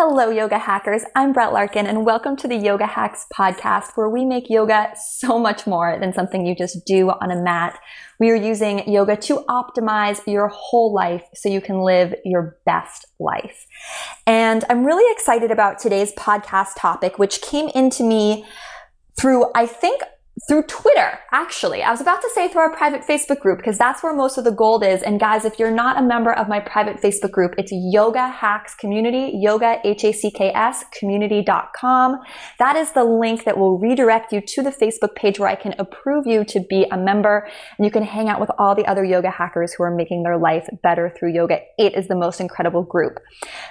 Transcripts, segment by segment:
Hello, yoga hackers. I'm Brett Larkin, and welcome to the Yoga Hacks podcast, where we make yoga so much more than something you just do on a mat. We are using yoga to optimize your whole life so you can live your best life. And I'm really excited about today's podcast topic, which came into me through, I think, through Twitter, actually. I was about to say through our private Facebook group because that's where most of the gold is. And guys, if you're not a member of my private Facebook group, it's Yoga Hacks Community, yoga, H-A-C-K-S, community.com. That is the link that will redirect you to the Facebook page where I can approve you to be a member and you can hang out with all the other yoga hackers who are making their life better through yoga. It is the most incredible group.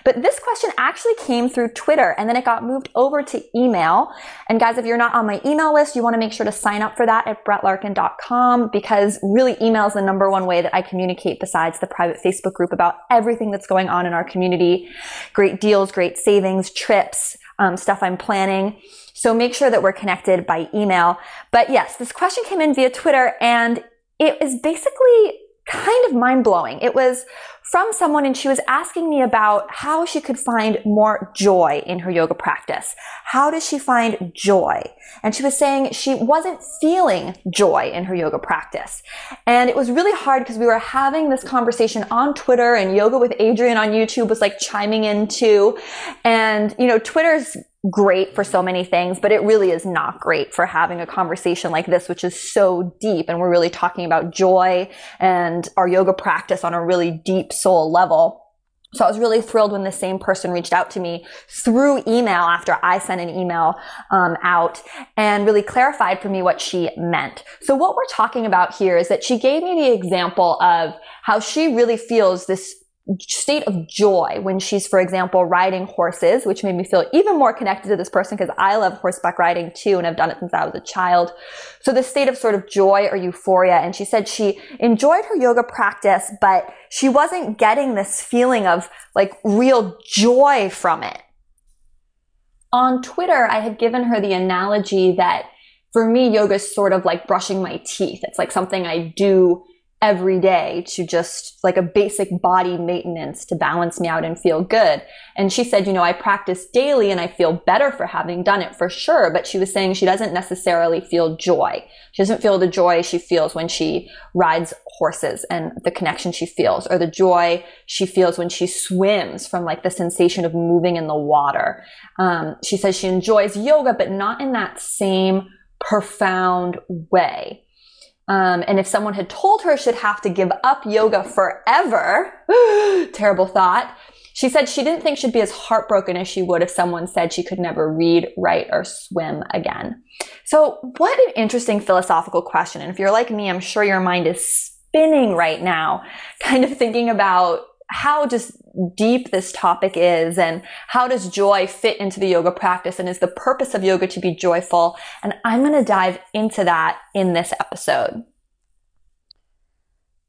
But this question actually came through Twitter and then it got moved over to email. And guys, if you're not on my email list, you want to make sure to sign up for that at brettlarkin.com because really email is the number one way that I communicate besides the private Facebook group about everything that's going on in our community. Great deals, great savings, trips, um, stuff I'm planning. So make sure that we're connected by email. But yes, this question came in via Twitter and it is basically kind of mind blowing. It was from someone and she was asking me about how she could find more joy in her yoga practice. How does she find joy? And she was saying she wasn't feeling joy in her yoga practice. And it was really hard because we were having this conversation on Twitter and yoga with Adriene on YouTube was like chiming in too. And, you know, Twitter's great for so many things, but it really is not great for having a conversation like this, which is so deep. And we're really talking about joy and our yoga practice on a really deep soul level. So I was really thrilled when the same person reached out to me through email after I sent an email um, out and really clarified for me what she meant. So what we're talking about here is that she gave me the example of how she really feels this state of joy when she's, for example, riding horses, which made me feel even more connected to this person because I love horseback riding too and I've done it since I was a child. So this state of sort of joy or euphoria. And she said she enjoyed her yoga practice, but she wasn't getting this feeling of like real joy from it. On Twitter, I had given her the analogy that for me, yoga is sort of like brushing my teeth. It's like something I do every day to just like a basic body maintenance to balance me out and feel good. And she said, you know, I practice daily and I feel better for having done it for sure. But she was saying she doesn't necessarily feel joy. She doesn't feel the joy she feels when she rides horses and the connection she feels or the joy she feels when she swims from like the sensation of moving in the water. Um, she says she enjoys yoga, but not in that same profound way. Um, and if someone had told her she'd have to give up yoga forever, terrible thought, she said she didn't think she'd be as heartbroken as she would if someone said she could never read, write, or swim again. So, what an interesting philosophical question. And if you're like me, I'm sure your mind is spinning right now, kind of thinking about how just deep this topic is and how does joy fit into the yoga practice and is the purpose of yoga to be joyful? And I'm going to dive into that in this episode.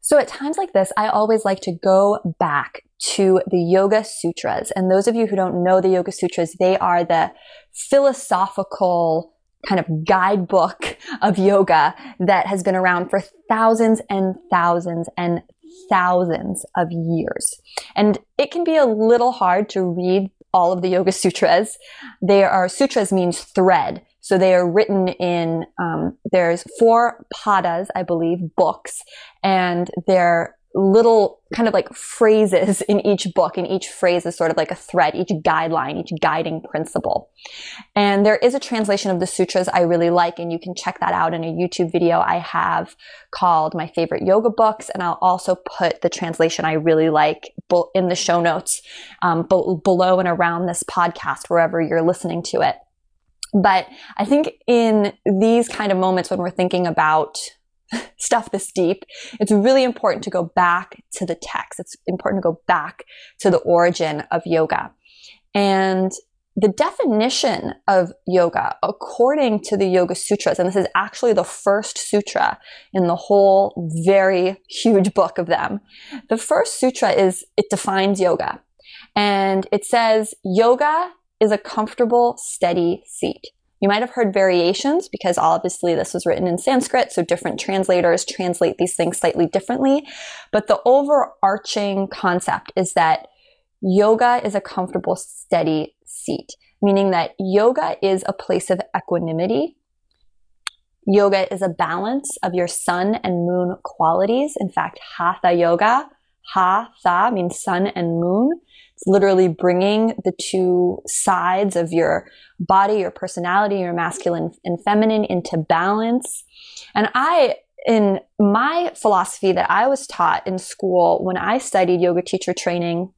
So at times like this, I always like to go back to the Yoga Sutras. And those of you who don't know the Yoga Sutras, they are the philosophical kind of guidebook of yoga that has been around for thousands and thousands and thousands of years. And it can be a little hard to read all of the Yoga Sutras. They are, sutras means thread. So they are written in, um, there's four padas, I believe, books, and they're little kind of like phrases in each book and each phrase is sort of like a thread each guideline each guiding principle. And there is a translation of the sutras i really like and you can check that out in a youtube video i have called my favorite yoga books and i'll also put the translation i really like in the show notes um, below and around this podcast wherever you're listening to it. But i think in these kind of moments when we're thinking about stuff this deep, it's really important to go back to the text. It's important to go back to the origin of yoga. And the definition of yoga, according to the Yoga Sutras, and this is actually the first sutra in the whole very huge book of them. The first sutra is, it defines yoga. And it says, yoga is a comfortable, steady seat. You might have heard variations because obviously this was written in Sanskrit, so different translators translate these things slightly differently. But the overarching concept is that yoga is a comfortable, steady seat, meaning that yoga is a place of equanimity. Yoga is a balance of your sun and moon qualities. In fact, hatha yoga, hatha means sun and moon. Literally bringing the two sides of your body, your personality, your masculine and feminine into balance. And I in my philosophy that I was taught in school when I studied yoga teacher training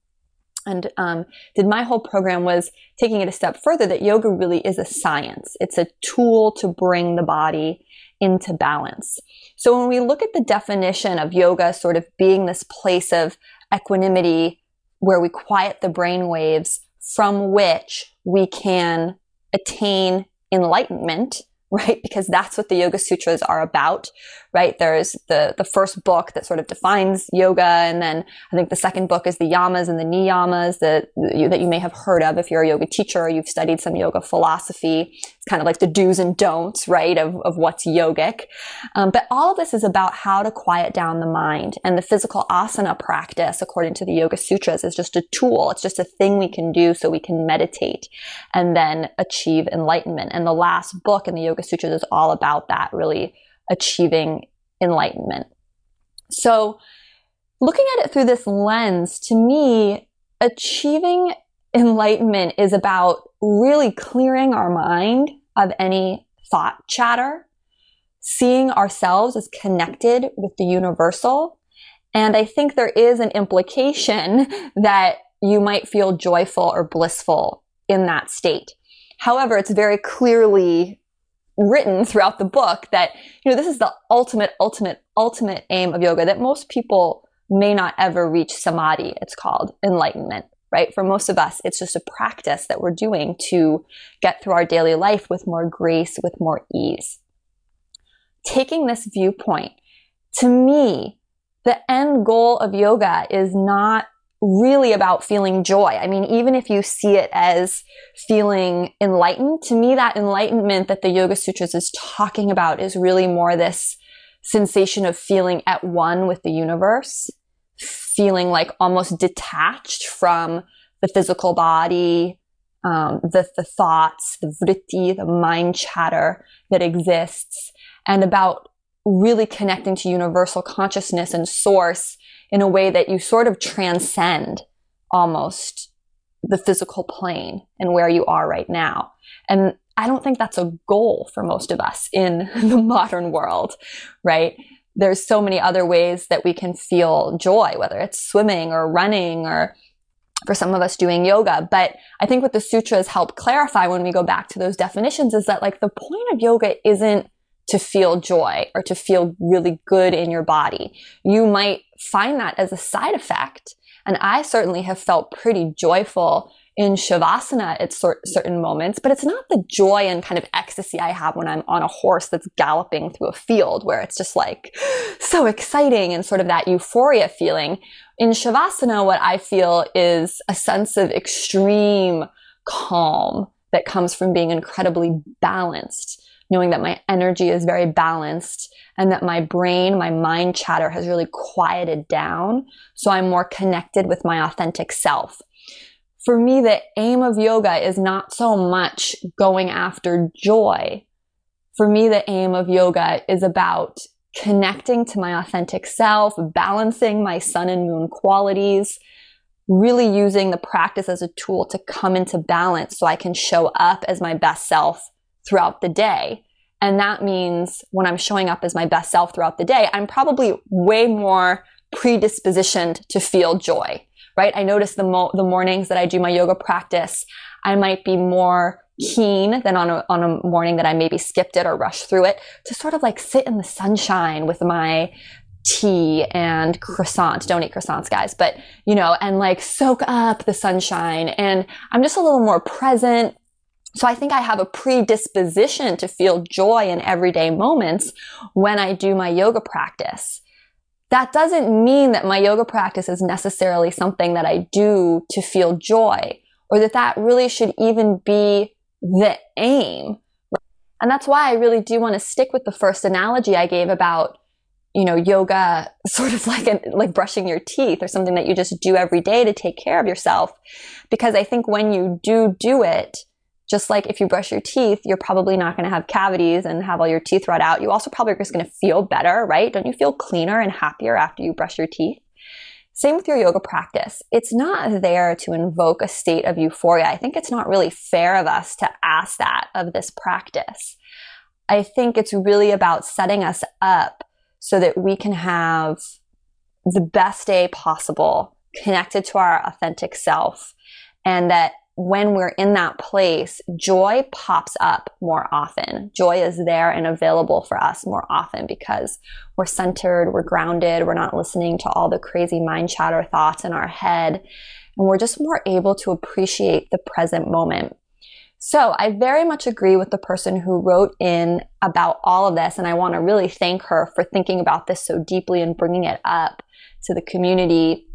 and um, did my whole program was taking it a step further that yoga really is a science. It's a tool to bring the body into balance. So when we look at the definition of yoga sort of being this place of equanimity where we quiet the brain waves from which we can attain enlightenment, right? Because that's what the Yoga Sutras are about, right? There's the, the first book that sort of defines yoga. And then I think the second book is the yamas and the niyamas that you, that you may have heard of if you're a yoga teacher or you've studied some yoga philosophy. It's kind of like the do's and don'ts, right? Of, of what's yogic. Um, but all of this is about how to quiet down the mind and the physical asana practice, according to the Yoga Sutras, is just a tool. It's just a thing we can do so we can meditate and then achieve enlightenment. And the last book in the Yoga Sutras is all about that, really achieving enlightenment. So, looking at it through this lens, to me, achieving enlightenment is about really clearing our mind of any thought chatter, seeing ourselves as connected with the universal. And I think there is an implication that you might feel joyful or blissful in that state. However, it's very clearly written throughout the book that, you know, this is the ultimate, ultimate, ultimate aim of yoga that most people may not ever reach samadhi, it's called enlightenment, right? For most of us, it's just a practice that we're doing to get through our daily life with more grace, with more ease. Taking this viewpoint, to me, the end goal of yoga is not really about feeling joy. I mean, even if you see it as feeling enlightened, to me, that enlightenment that the Yoga Sutras is talking about is really more this sensation of feeling at one with the universe, feeling like almost detached from the physical body, um, the, the thoughts, the vritti, the mind chatter that exists, and about really connecting to universal consciousness and source in a way that you sort of transcend almost the physical plane and where you are right now. And I don't think that's a goal for most of us in the modern world, right? There's so many other ways that we can feel joy, whether it's swimming or running or for some of us doing yoga. But I think what the sutras help clarify when we go back to those definitions is that like the point of yoga isn't to feel joy or to feel really good in your body. You might find that as a side effect. And I certainly have felt pretty joyful in Shavasana at certain moments, but it's not the joy and kind of ecstasy I have when I'm on a horse that's galloping through a field where it's just like so exciting and sort of that euphoria feeling. In Shavasana, what I feel is a sense of extreme calm that comes from being incredibly balanced knowing that my energy is very balanced and that my brain, my mind chatter has really quieted down. So I'm more connected with my authentic self. For me, the aim of yoga is not so much going after joy. For me, the aim of yoga is about connecting to my authentic self, balancing my sun and moon qualities, really using the practice as a tool to come into balance so I can show up as my best self throughout the day. And that means when I'm showing up as my best self throughout the day, I'm probably way more predispositioned to feel joy, right? I notice the, mo- the mornings that I do my yoga practice, I might be more keen than on a, on a morning that I maybe skipped it or rushed through it to sort of like sit in the sunshine with my tea and croissants. Don't eat croissants, guys, but you know, and like soak up the sunshine. And I'm just a little more present, so I think I have a predisposition to feel joy in everyday moments when I do my yoga practice. That doesn't mean that my yoga practice is necessarily something that I do to feel joy or that that really should even be the aim. And that's why I really do want to stick with the first analogy I gave about you know, yoga sort of like a, like brushing your teeth or something that you just do every day to take care of yourself. Because I think when you do do it, just like if you brush your teeth, you're probably not going to have cavities and have all your teeth rot out. You also probably are just going to feel better, right? Don't you feel cleaner and happier after you brush your teeth? Same with your yoga practice. It's not there to invoke a state of euphoria. I think it's not really fair of us to ask that of this practice. I think it's really about setting us up so that we can have the best day possible connected to our authentic self and that when we're in that place, joy pops up more often. Joy is there and available for us more often because we're centered, we're grounded, we're not listening to all the crazy mind chatter thoughts in our head, and we're just more able to appreciate the present moment. So I very much agree with the person who wrote in about all of this, and I want to really thank her for thinking about this so deeply and bringing it up to the community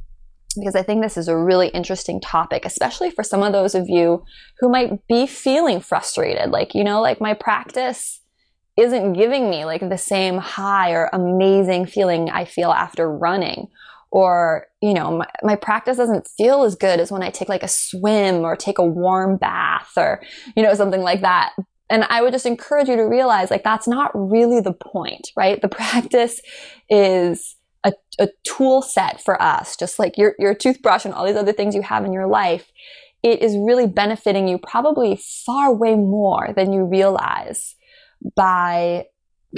because I think this is a really interesting topic, especially for some of those of you who might be feeling frustrated. Like, you know, like my practice isn't giving me like the same high or amazing feeling I feel after running. Or, you know, my, my practice doesn't feel as good as when I take like a swim or take a warm bath or, you know, something like that. And I would just encourage you to realize like that's not really the point, right? The practice is a, a tool set for us, just like your, your toothbrush and all these other things you have in your life, it is really benefiting you probably far way more than you realize by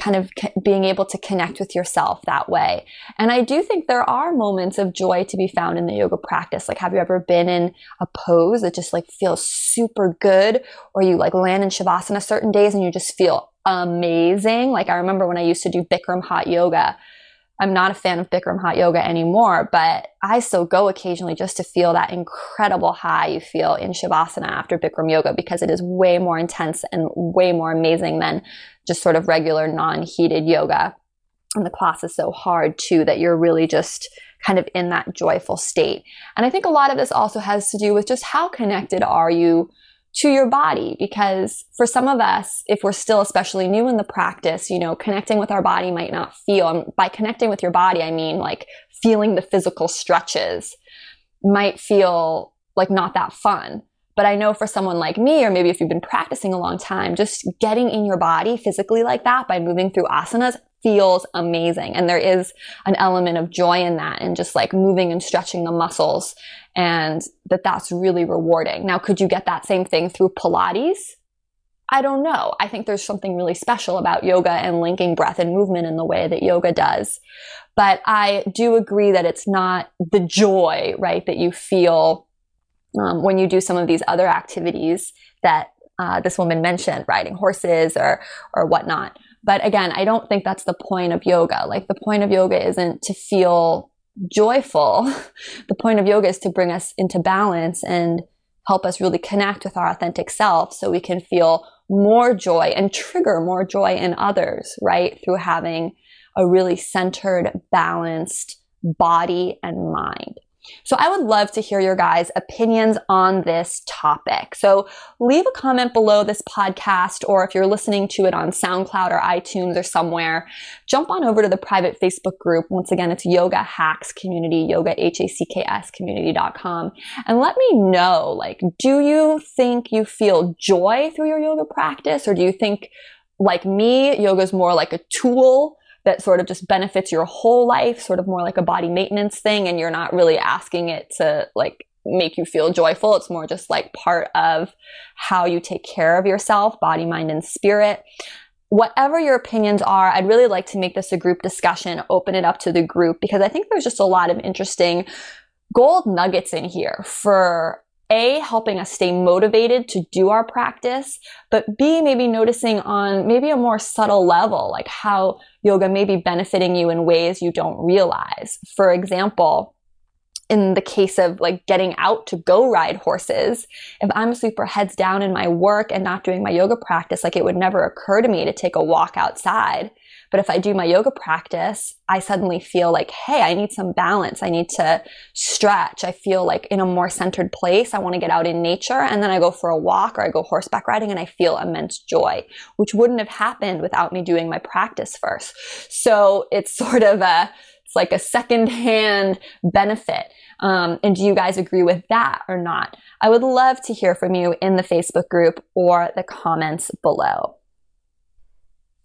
kind of being able to connect with yourself that way. And I do think there are moments of joy to be found in the yoga practice. Like, have you ever been in a pose that just like feels super good, or you like land in shavasana certain days and you just feel amazing? Like, I remember when I used to do Bikram hot yoga I'm not a fan of Bikram hot yoga anymore, but I still go occasionally just to feel that incredible high you feel in Shavasana after Bikram yoga because it is way more intense and way more amazing than just sort of regular non heated yoga. And the class is so hard too that you're really just kind of in that joyful state. And I think a lot of this also has to do with just how connected are you to your body because for some of us if we're still especially new in the practice you know connecting with our body might not feel and by connecting with your body i mean like feeling the physical stretches might feel like not that fun but i know for someone like me or maybe if you've been practicing a long time just getting in your body physically like that by moving through asanas feels amazing. And there is an element of joy in that and just like moving and stretching the muscles and that that's really rewarding. Now, could you get that same thing through Pilates? I don't know. I think there's something really special about yoga and linking breath and movement in the way that yoga does. But I do agree that it's not the joy, right, that you feel um, when you do some of these other activities that uh, this woman mentioned, riding horses or or whatnot. But again, I don't think that's the point of yoga. Like the point of yoga isn't to feel joyful. the point of yoga is to bring us into balance and help us really connect with our authentic self so we can feel more joy and trigger more joy in others, right? Through having a really centered, balanced body and mind. So I would love to hear your guys' opinions on this topic. So leave a comment below this podcast, or if you're listening to it on SoundCloud or iTunes or somewhere, jump on over to the private Facebook group. Once again, it's Yoga Hacks Community, yoga, H-A-C-K-S community.com. And let me know, like, do you think you feel joy through your yoga practice? Or do you think, like me, yoga is more like a tool that sort of just benefits your whole life, sort of more like a body maintenance thing, and you're not really asking it to like make you feel joyful. It's more just like part of how you take care of yourself, body, mind, and spirit. Whatever your opinions are, I'd really like to make this a group discussion, open it up to the group because I think there's just a lot of interesting gold nuggets in here for a, helping us stay motivated to do our practice, but B, maybe noticing on maybe a more subtle level, like how yoga may be benefiting you in ways you don't realize. For example, in the case of like getting out to go ride horses, if I'm super heads down in my work and not doing my yoga practice, like it would never occur to me to take a walk outside. But if I do my yoga practice, I suddenly feel like, hey, I need some balance. I need to stretch. I feel like in a more centered place. I want to get out in nature. And then I go for a walk or I go horseback riding and I feel immense joy, which wouldn't have happened without me doing my practice first. So it's sort of a, it's like a secondhand benefit. Um, and do you guys agree with that or not? I would love to hear from you in the Facebook group or the comments below.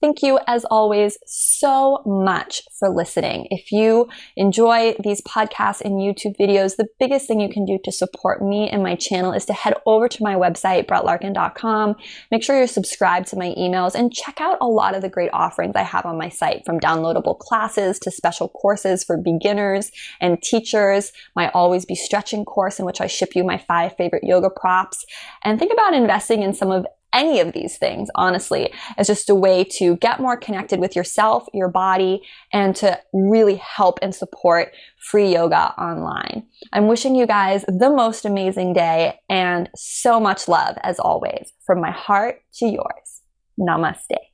Thank you, as always, so much for listening. If you enjoy these podcasts and YouTube videos, the biggest thing you can do to support me and my channel is to head over to my website, brettlarkin.com. Make sure you're subscribed to my emails and check out a lot of the great offerings I have on my site from downloadable classes to special courses for beginners and teachers, my Always Be Stretching course in which I ship you my five favorite yoga props. And think about investing in some of any of these things, honestly, as just a way to get more connected with yourself, your body, and to really help and support free yoga online. I'm wishing you guys the most amazing day and so much love as always from my heart to yours. Namaste.